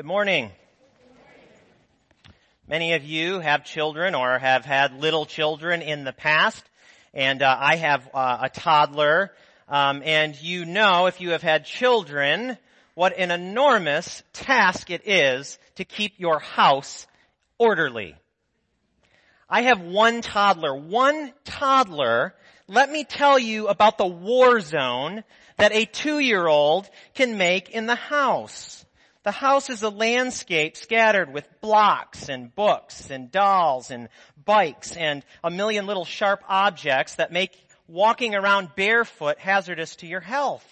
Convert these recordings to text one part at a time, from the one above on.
Good morning. Many of you have children or have had little children in the past, and uh, I have uh, a toddler. Um, and you know, if you have had children, what an enormous task it is to keep your house orderly. I have one toddler. One toddler. Let me tell you about the war zone that a two-year-old can make in the house. The house is a landscape scattered with blocks and books and dolls and bikes and a million little sharp objects that make walking around barefoot hazardous to your health.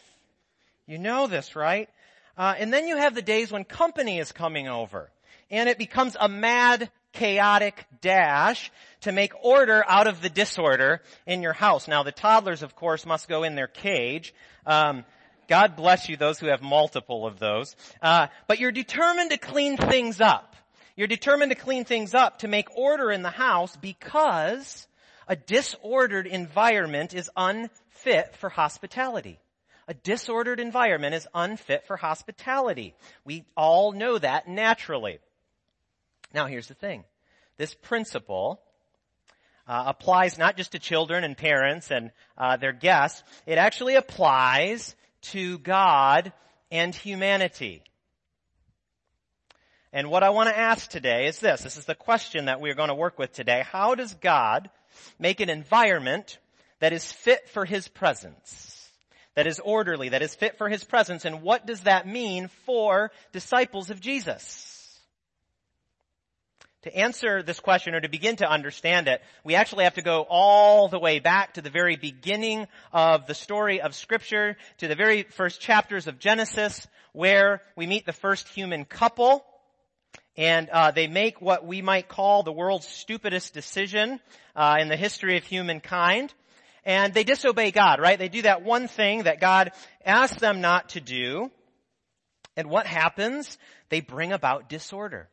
You know this, right? Uh, and then you have the days when company is coming over and it becomes a mad, chaotic dash to make order out of the disorder in your house. Now the toddlers, of course, must go in their cage. Um, God bless you, those who have multiple of those. Uh, but you're determined to clean things up. You're determined to clean things up to make order in the house because a disordered environment is unfit for hospitality. A disordered environment is unfit for hospitality. We all know that naturally. Now here's the thing. This principle uh, applies not just to children and parents and uh, their guests. It actually applies to God and humanity. And what I want to ask today is this. This is the question that we're going to work with today. How does God make an environment that is fit for His presence? That is orderly, that is fit for His presence, and what does that mean for disciples of Jesus? To answer this question or to begin to understand it, we actually have to go all the way back to the very beginning of the story of scripture, to the very first chapters of Genesis, where we meet the first human couple, and uh, they make what we might call the world's stupidest decision uh, in the history of humankind. And they disobey God, right? They do that one thing that God asked them not to do. And what happens? They bring about disorder.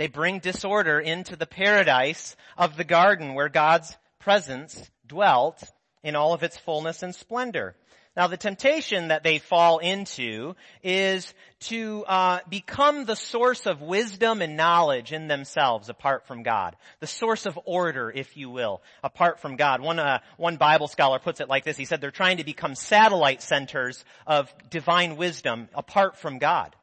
They bring disorder into the paradise of the garden where God's presence dwelt in all of its fullness and splendor. Now the temptation that they fall into is to uh, become the source of wisdom and knowledge in themselves apart from God. The source of order, if you will, apart from God. One, uh, one Bible scholar puts it like this. He said they're trying to become satellite centers of divine wisdom apart from God.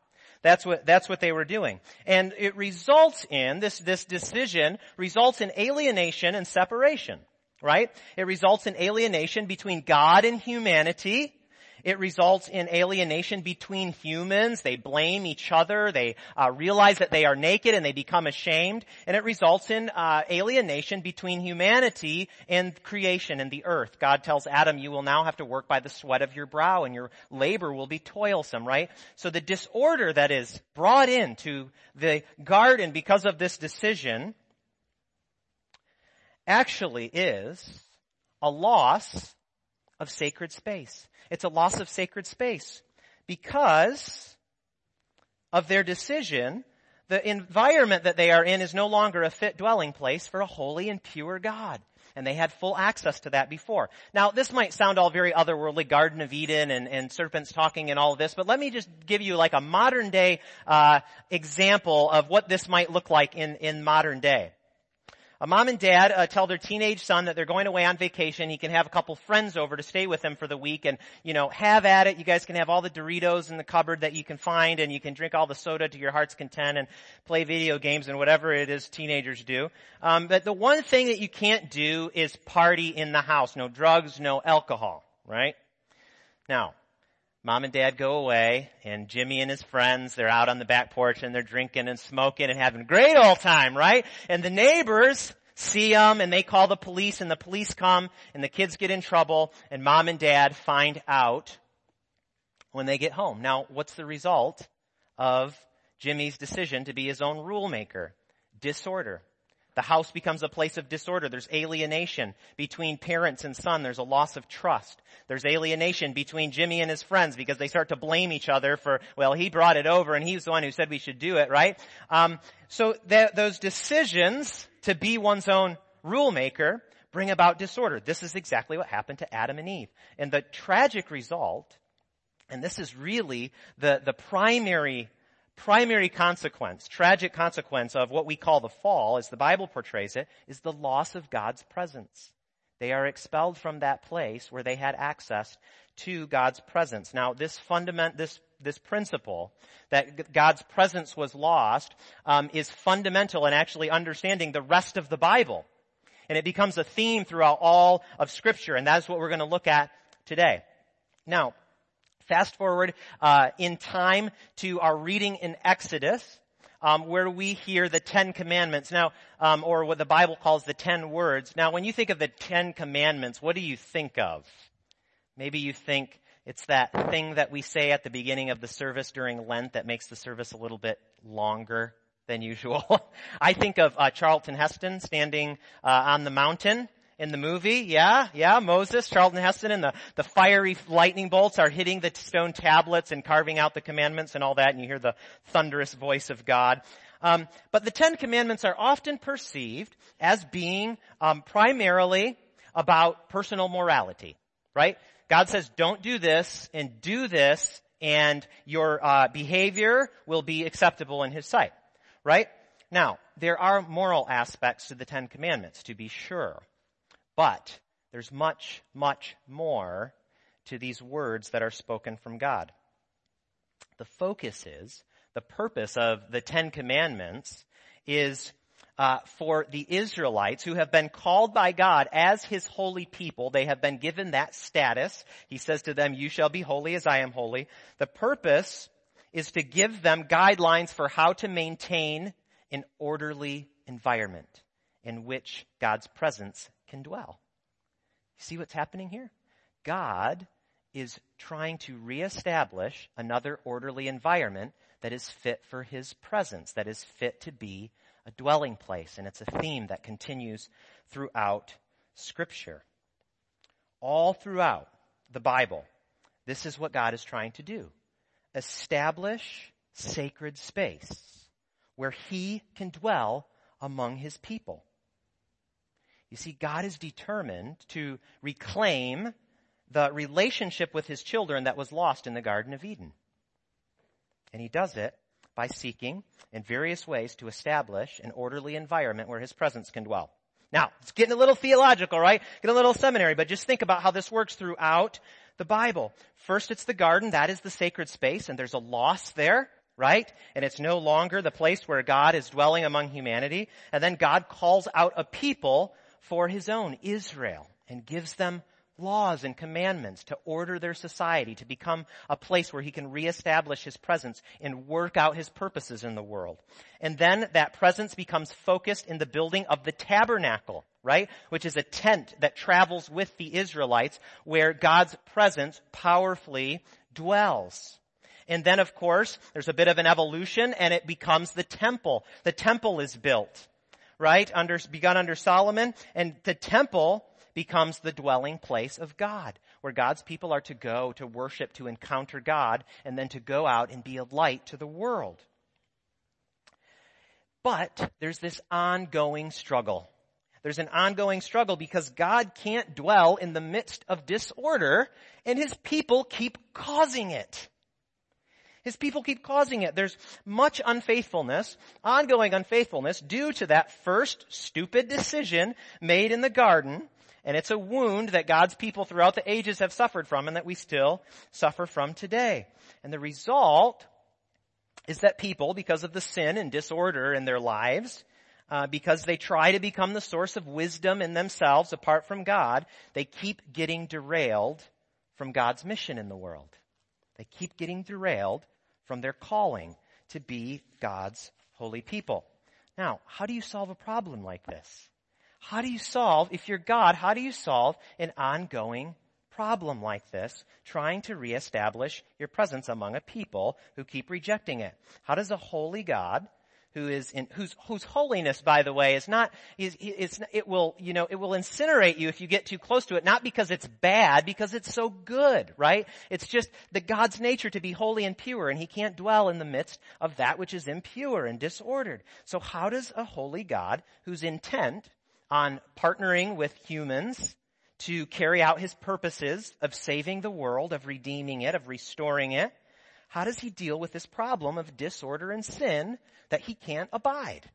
That's what, that's what they were doing. And it results in, this, this decision results in alienation and separation, right? It results in alienation between God and humanity, it results in alienation between humans. They blame each other. They uh, realize that they are naked and they become ashamed. And it results in uh, alienation between humanity and creation and the earth. God tells Adam, you will now have to work by the sweat of your brow and your labor will be toilsome, right? So the disorder that is brought into the garden because of this decision actually is a loss of sacred space. It's a loss of sacred space because of their decision. The environment that they are in is no longer a fit dwelling place for a holy and pure God. And they had full access to that before. Now, this might sound all very otherworldly, Garden of Eden and, and serpents talking and all of this, but let me just give you like a modern day uh, example of what this might look like in, in modern day. A mom and dad uh, tell their teenage son that they're going away on vacation. He can have a couple friends over to stay with them for the week and, you know, have at it. You guys can have all the Doritos in the cupboard that you can find and you can drink all the soda to your heart's content and play video games and whatever it is teenagers do. Um, but the one thing that you can't do is party in the house. No drugs, no alcohol, right? Now, mom and dad go away and Jimmy and his friends, they're out on the back porch and they're drinking and smoking and having a great old time, right? And the neighbors see them and they call the police and the police come and the kids get in trouble and mom and dad find out when they get home. Now, what's the result of Jimmy's decision to be his own rule maker? Disorder. The house becomes a place of disorder. There's alienation between parents and son. There's a loss of trust. There's alienation between Jimmy and his friends because they start to blame each other for, well, he brought it over and he's the one who said we should do it, right? Um, so that, those decisions to be one's own rule maker bring about disorder. This is exactly what happened to Adam and Eve. And the tragic result, and this is really the, the primary primary consequence, tragic consequence of what we call the fall, as the Bible portrays it, is the loss of God's presence. They are expelled from that place where they had access to God's presence. Now, this fundament, this this principle that God's presence was lost um, is fundamental in actually understanding the rest of the Bible, and it becomes a theme throughout all of Scripture, and that's what we're going to look at today. Now, fast forward uh, in time to our reading in Exodus. Um, where we hear the Ten Commandments now, um, or what the Bible calls the Ten Words. Now, when you think of the Ten Commandments, what do you think of? Maybe you think it's that thing that we say at the beginning of the service during Lent that makes the service a little bit longer than usual. I think of uh, Charlton Heston standing uh, on the mountain in the movie. Yeah, yeah, Moses, Charlton Heston, and the, the fiery lightning bolts are hitting the stone tablets and carving out the commandments and all that, and you hear the thunderous voice of God. Um, but the Ten Commandments are often perceived as being um, primarily about personal morality, right? God says, don't do this and do this and your uh, behavior will be acceptable in His sight. Right? Now, there are moral aspects to the Ten Commandments, to be sure. But there's much, much more to these words that are spoken from God. The focus is, the purpose of the Ten Commandments is uh, for the Israelites who have been called by God as his holy people. They have been given that status. He says to them, you shall be holy as I am holy. The purpose is to give them guidelines for how to maintain an orderly environment in which God's presence can dwell. See what's happening here? God is trying to reestablish another orderly environment that is fit for his presence, that is fit to be a dwelling place, and it's a theme that continues throughout Scripture. All throughout the Bible, this is what God is trying to do. Establish sacred space where He can dwell among His people. You see, God is determined to reclaim the relationship with His children that was lost in the Garden of Eden. And He does it by seeking in various ways to establish an orderly environment where his presence can dwell. Now, it's getting a little theological, right? Get a little seminary, but just think about how this works throughout the Bible. First, it's the garden. That is the sacred space, and there's a loss there, right? And it's no longer the place where God is dwelling among humanity. And then God calls out a people for his own, Israel, and gives them laws and commandments to order their society, to become a place where he can reestablish his presence and work out his purposes in the world. And then that presence becomes focused in the building of the tabernacle, right? Which is a tent that travels with the Israelites where God's presence powerfully dwells. And then of course, there's a bit of an evolution and it becomes the temple. The temple is built, right? Under, begun under Solomon and the temple becomes the dwelling place of God, where God's people are to go to worship, to encounter God, and then to go out and be a light to the world. But there's this ongoing struggle. There's an ongoing struggle because God can't dwell in the midst of disorder and his people keep causing it. His people keep causing it. There's much unfaithfulness, ongoing unfaithfulness due to that first stupid decision made in the garden and it's a wound that God's people throughout the ages have suffered from and that we still suffer from today. And the result is that people, because of the sin and disorder in their lives, uh, because they try to become the source of wisdom in themselves apart from God, they keep getting derailed from God's mission in the world. They keep getting derailed from their calling to be God's holy people. Now, how do you solve a problem like this? How do you solve, if you're God, how do you solve an ongoing problem like this, trying to reestablish your presence among a people who keep rejecting it? How does a holy God who is in, whose, whose holiness, by the way, is not, is, it's, it will, you know, it will incinerate you if you get too close to it, not because it's bad, because it's so good, right? It's just the God's nature to be holy and pure, and He can't dwell in the midst of that which is impure and disordered. So how does a holy God, whose intent on partnering with humans to carry out his purposes of saving the world, of redeeming it, of restoring it. How does he deal with this problem of disorder and sin that he can't abide?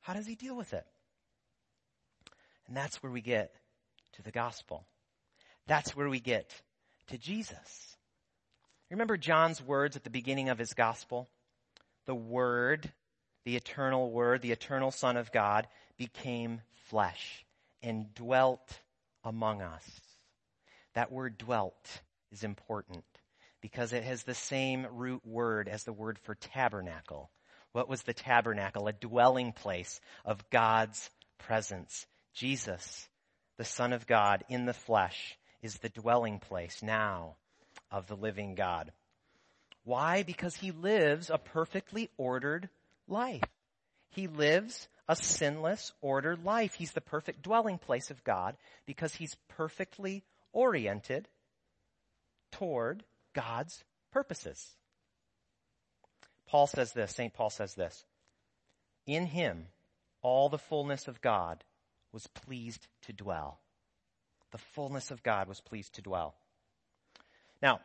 How does he deal with it? And that's where we get to the gospel. That's where we get to Jesus. Remember John's words at the beginning of his gospel? The Word, the eternal Word, the eternal Son of God, became flesh and dwelt among us. That word dwelt is important because it has the same root word as the word for tabernacle. What was the tabernacle? A dwelling place of God's presence. Jesus, the Son of God in the flesh, is the dwelling place now of the living God. Why? Because he lives a perfectly ordered life. He lives a sinless, ordered life. He's the perfect dwelling place of God because he's perfectly oriented toward God's purposes. Paul says this, St. Paul says this. In him, all the fullness of God was pleased to dwell. The fullness of God was pleased to dwell. Now,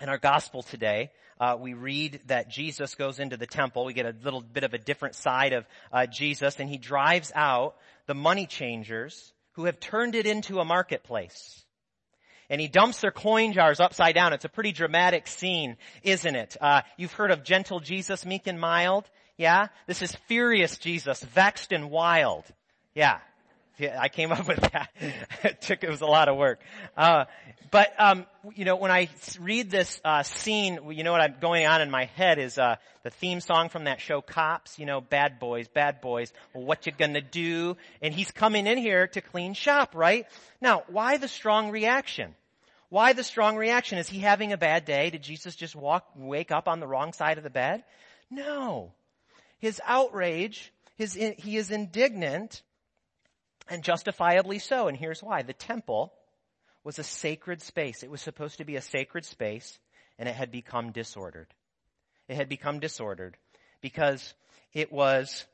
in our gospel today, uh, we read that Jesus goes into the temple. We get a little bit of a different side of uh, Jesus, and he drives out the money changers who have turned it into a marketplace. And he dumps their coin jars upside down. It's a pretty dramatic scene, isn't it? Uh, you've heard of gentle Jesus, meek and mild. Yeah? This is furious Jesus, vexed and wild. Yeah. I came up with that. it took, it was a lot of work. Uh, but, um, you know, when I read this, uh, scene, you know what I'm going on in my head is, uh, the theme song from that show Cops, you know, bad boys, bad boys, well, what you gonna do? And he's coming in here to clean shop, right? Now, why the strong reaction? Why the strong reaction? Is he having a bad day? Did Jesus just walk, wake up on the wrong side of the bed? No. His outrage, his, he is indignant and justifiably so. And here's why. The temple was a sacred space. It was supposed to be a sacred space and it had become disordered. It had become disordered because it was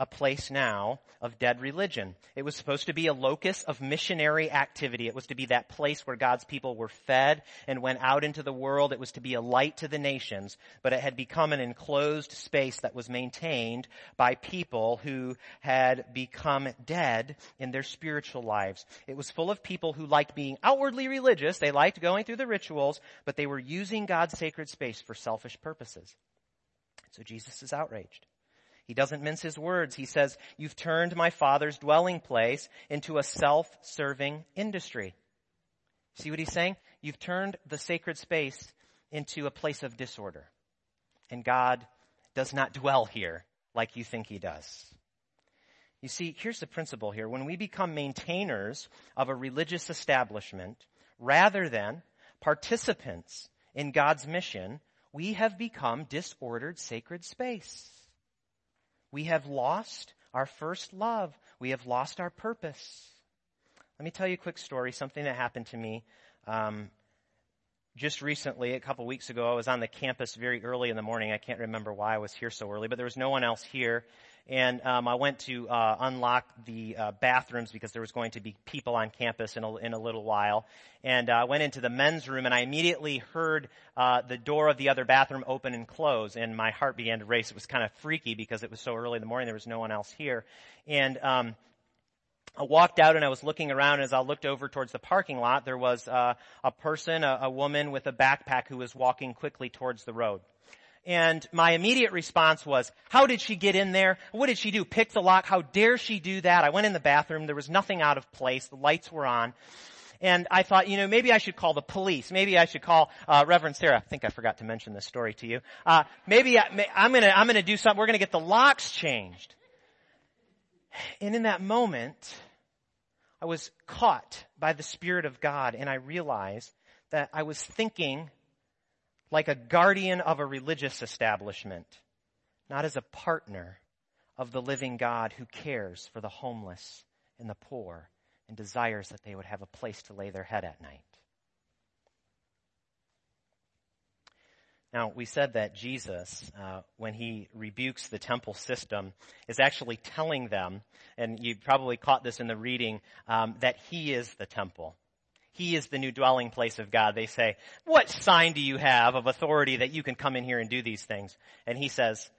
a place now of dead religion. It was supposed to be a locus of missionary activity. It was to be that place where God's people were fed and went out into the world. It was to be a light to the nations, but it had become an enclosed space that was maintained by people who had become dead in their spiritual lives. It was full of people who liked being outwardly religious. They liked going through the rituals, but they were using God's sacred space for selfish purposes. So Jesus is outraged. He doesn't mince his words. He says, you've turned my father's dwelling place into a self-serving industry. See what he's saying? You've turned the sacred space into a place of disorder. And God does not dwell here like you think he does. You see, here's the principle here. When we become maintainers of a religious establishment rather than participants in God's mission, we have become disordered sacred space. We have lost our first love. We have lost our purpose. Let me tell you a quick story, something that happened to me. Um, just recently, a couple weeks ago, I was on the campus very early in the morning. I can't remember why I was here so early, but there was no one else here and um, I went to uh, unlock the uh, bathrooms because there was going to be people on campus in a, in a little while. And I uh, went into the men's room, and I immediately heard uh, the door of the other bathroom open and close, and my heart began to race. It was kind of freaky because it was so early in the morning; there was no one else here, and. Um, I walked out and I was looking around as I looked over towards the parking lot. There was uh, a person, a, a woman with a backpack who was walking quickly towards the road. And my immediate response was, how did she get in there? What did she do? Pick the lock? How dare she do that? I went in the bathroom. There was nothing out of place. The lights were on. And I thought, you know, maybe I should call the police. Maybe I should call uh, Reverend Sarah. I think I forgot to mention this story to you. Uh, maybe I, am gonna I'm gonna do something. We're gonna get the locks changed. And in that moment, I was caught by the Spirit of God, and I realized that I was thinking like a guardian of a religious establishment, not as a partner of the living God who cares for the homeless and the poor and desires that they would have a place to lay their head at night. Now, we said that Jesus, uh, when he rebukes the temple system, is actually telling them, and you probably caught this in the reading, um, that he is the temple. He is the new dwelling place of God. They say, what sign do you have of authority that you can come in here and do these things? And he says,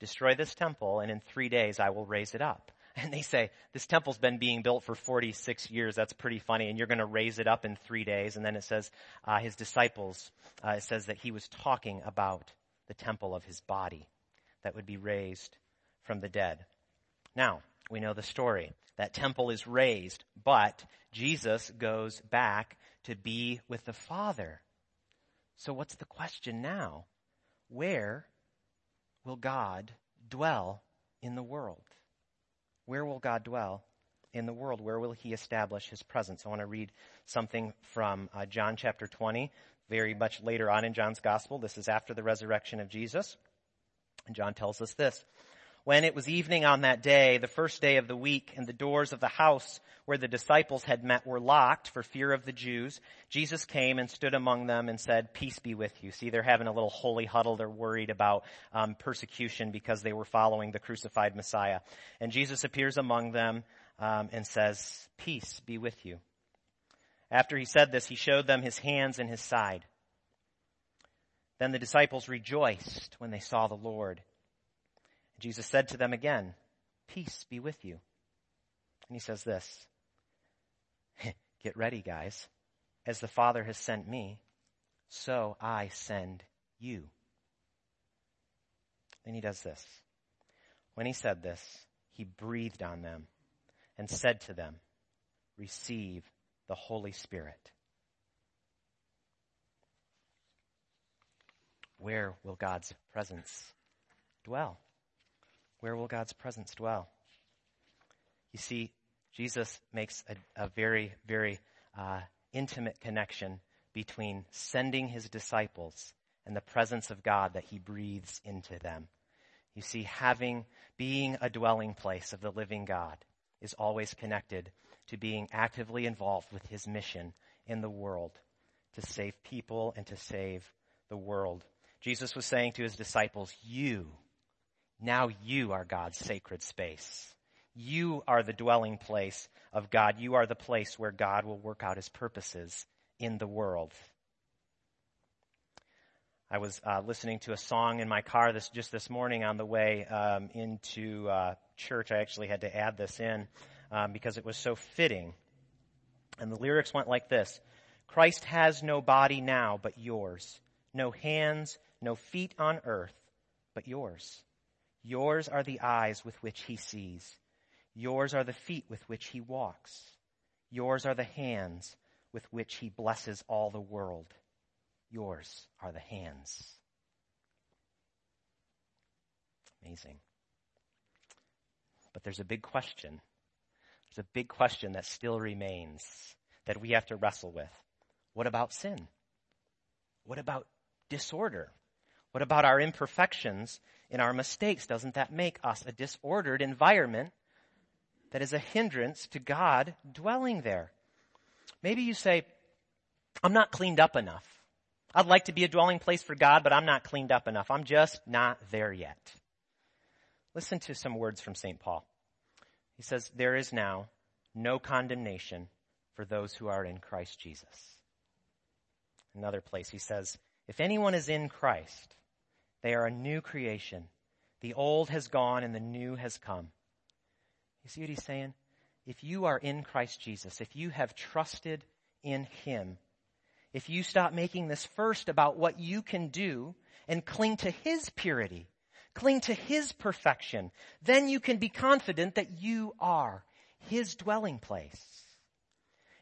destroy this temple and in three days I will raise it up. And they say, this temple's been being built for 46 years. That's pretty funny. And you're going to raise it up in three days. And then it says, uh, his disciples, uh, it says that he was talking about the temple of his body that would be raised from the dead. Now, we know the story. That temple is raised, but Jesus goes back to be with the Father. So what's the question now? Where will God dwell in the world? Where will God dwell in the world? Where will he establish his presence? I want to read something from uh, John chapter 20, very much later on in John's gospel. This is after the resurrection of Jesus. And John tells us this. When it was evening on that day, the first day of the week, and the doors of the house where the disciples had met were locked for fear of the Jews, Jesus came and stood among them and said, peace be with you. See, they're having a little holy huddle. They're worried about um, persecution because they were following the crucified Messiah. And Jesus appears among them um, and says, peace be with you. After he said this, he showed them his hands and his side. Then the disciples rejoiced when they saw the Lord. Jesus said to them again, Peace be with you. And he says this Get ready, guys. As the Father has sent me, so I send you. Then he does this. When he said this, he breathed on them and said to them, Receive the Holy Spirit. Where will God's presence dwell? Where will God's presence dwell? You see, Jesus makes a, a very, very uh, intimate connection between sending his disciples and the presence of God that he breathes into them. You see, having, being a dwelling place of the living God is always connected to being actively involved with his mission in the world to save people and to save the world. Jesus was saying to his disciples, you now you are God's sacred space. You are the dwelling place of God. You are the place where God will work out his purposes in the world. I was uh, listening to a song in my car this just this morning on the way um, into uh, church. I actually had to add this in um, because it was so fitting. And the lyrics went like this: Christ has no body now but yours, no hands, no feet on earth but yours. Yours are the eyes with which he sees. Yours are the feet with which he walks. Yours are the hands with which he blesses all the world. Yours are the hands. Amazing. But there's a big question. There's a big question that still remains that we have to wrestle with. What about sin? What about disorder? What about our imperfections in our mistakes. Doesn't that make us a disordered environment that is a hindrance to God dwelling there? Maybe you say, I'm not cleaned up enough. I'd like to be a dwelling place for God, but I'm not cleaned up enough. I'm just not there yet. Listen to some words from St. Paul. He says, There is now no condemnation for those who are in Christ Jesus. Another place he says, If anyone is in Christ, they are a new creation. The old has gone and the new has come. You see what he's saying? If you are in Christ Jesus, if you have trusted in Him, if you stop making this first about what you can do and cling to His purity, cling to His perfection, then you can be confident that you are His dwelling place.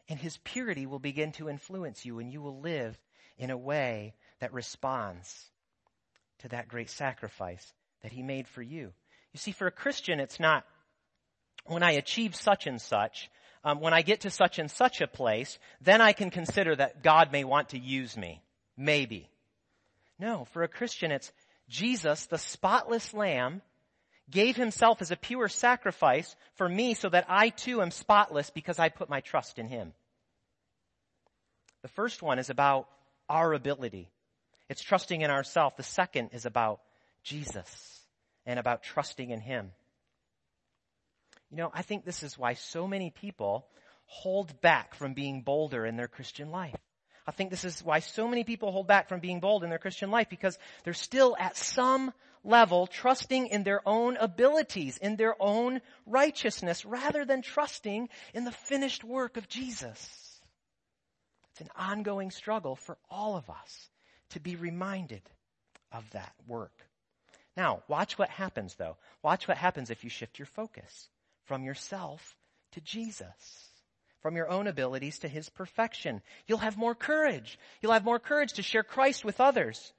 And His purity will begin to influence you and you will live in a way that responds to that great sacrifice that he made for you. You see, for a Christian, it's not when I achieve such and such, um, when I get to such and such a place, then I can consider that God may want to use me. Maybe. No, for a Christian, it's Jesus, the spotless lamb, gave himself as a pure sacrifice for me so that I too am spotless because I put my trust in him. The first one is about our ability it's trusting in ourselves. The second is about Jesus and about trusting in Him. You know, I think this is why so many people hold back from being bolder in their Christian life. I think this is why so many people hold back from being bold in their Christian life because they're still at some level trusting in their own abilities, in their own righteousness, rather than trusting in the finished work of Jesus. It's an ongoing struggle for all of us to be reminded of that work. Now, watch what happens though. Watch what happens if you shift your focus from yourself to Jesus from your own abilities to His perfection. You'll have more courage. You'll have more courage to share Christ with others.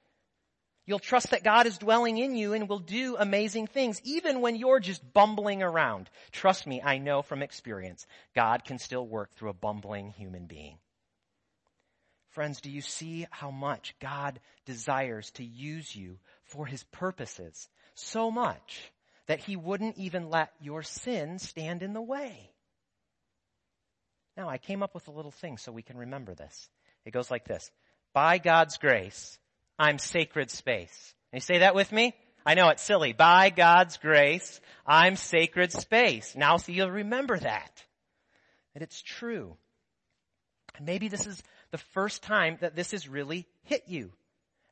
You'll trust that God is dwelling in you and will do amazing things, even when you're just bumbling around. Trust me, I know from experience, God can still work through a bumbling human being. Friends, do you see how much God desires to use you for His purposes? So much that He wouldn't even let your sin stand in the way. Now, I came up with a little thing so we can remember this. It goes like this. By God's grace, I'm sacred space. Can you say that with me? I know it's silly. By God's grace, I'm sacred space. Now so you'll remember that. That it's true. Maybe this is the first time that this has really hit you.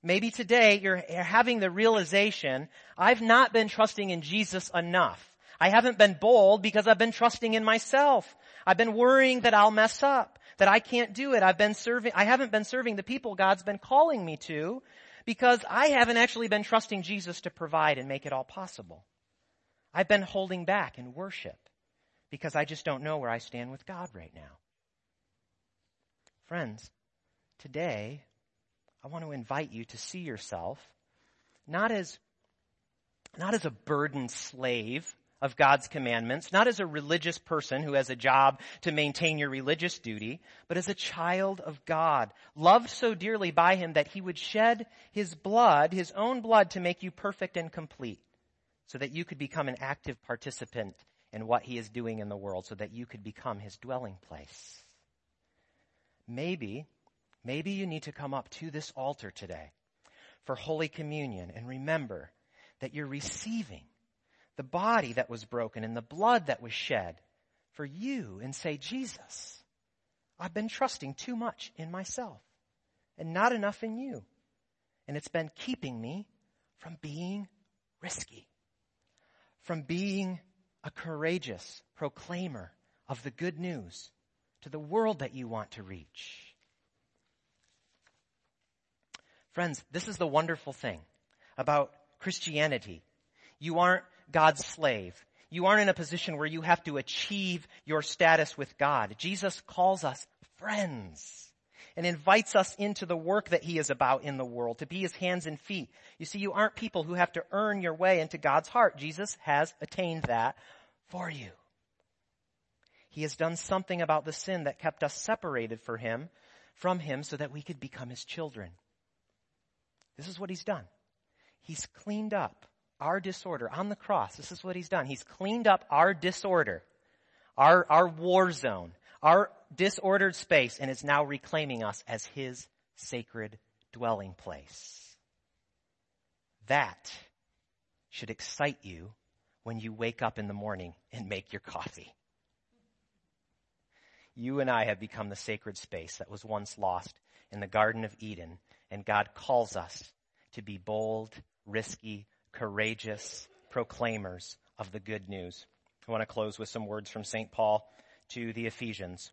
Maybe today you're having the realization, I've not been trusting in Jesus enough. I haven't been bold because I've been trusting in myself. I've been worrying that I'll mess up, that I can't do it. I've been serving, I haven't been serving the people God's been calling me to because I haven't actually been trusting Jesus to provide and make it all possible. I've been holding back in worship because I just don't know where I stand with God right now. Friends, today I want to invite you to see yourself not as not as a burdened slave of God's commandments, not as a religious person who has a job to maintain your religious duty, but as a child of God, loved so dearly by Him that He would shed His blood, His own blood to make you perfect and complete, so that you could become an active participant in what He is doing in the world, so that you could become His dwelling place. Maybe, maybe you need to come up to this altar today for Holy Communion and remember that you're receiving the body that was broken and the blood that was shed for you and say, Jesus, I've been trusting too much in myself and not enough in you. And it's been keeping me from being risky, from being a courageous proclaimer of the good news to the world that you want to reach. Friends, this is the wonderful thing about Christianity. You aren't God's slave. You aren't in a position where you have to achieve your status with God. Jesus calls us friends and invites us into the work that he is about in the world, to be his hands and feet. You see, you aren't people who have to earn your way into God's heart. Jesus has attained that for you. He has done something about the sin that kept us separated for him, from him so that we could become his children. This is what he's done. He's cleaned up our disorder on the cross. This is what he's done. He's cleaned up our disorder, our, our war zone, our disordered space, and is now reclaiming us as his sacred dwelling place. That should excite you when you wake up in the morning and make your coffee. You and I have become the sacred space that was once lost in the Garden of Eden, and God calls us to be bold, risky, courageous proclaimers of the good news. I want to close with some words from St. Paul to the Ephesians.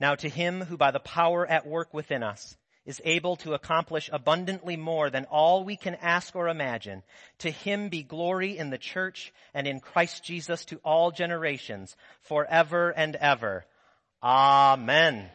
Now to him who by the power at work within us is able to accomplish abundantly more than all we can ask or imagine, to him be glory in the church and in Christ Jesus to all generations forever and ever. Amen.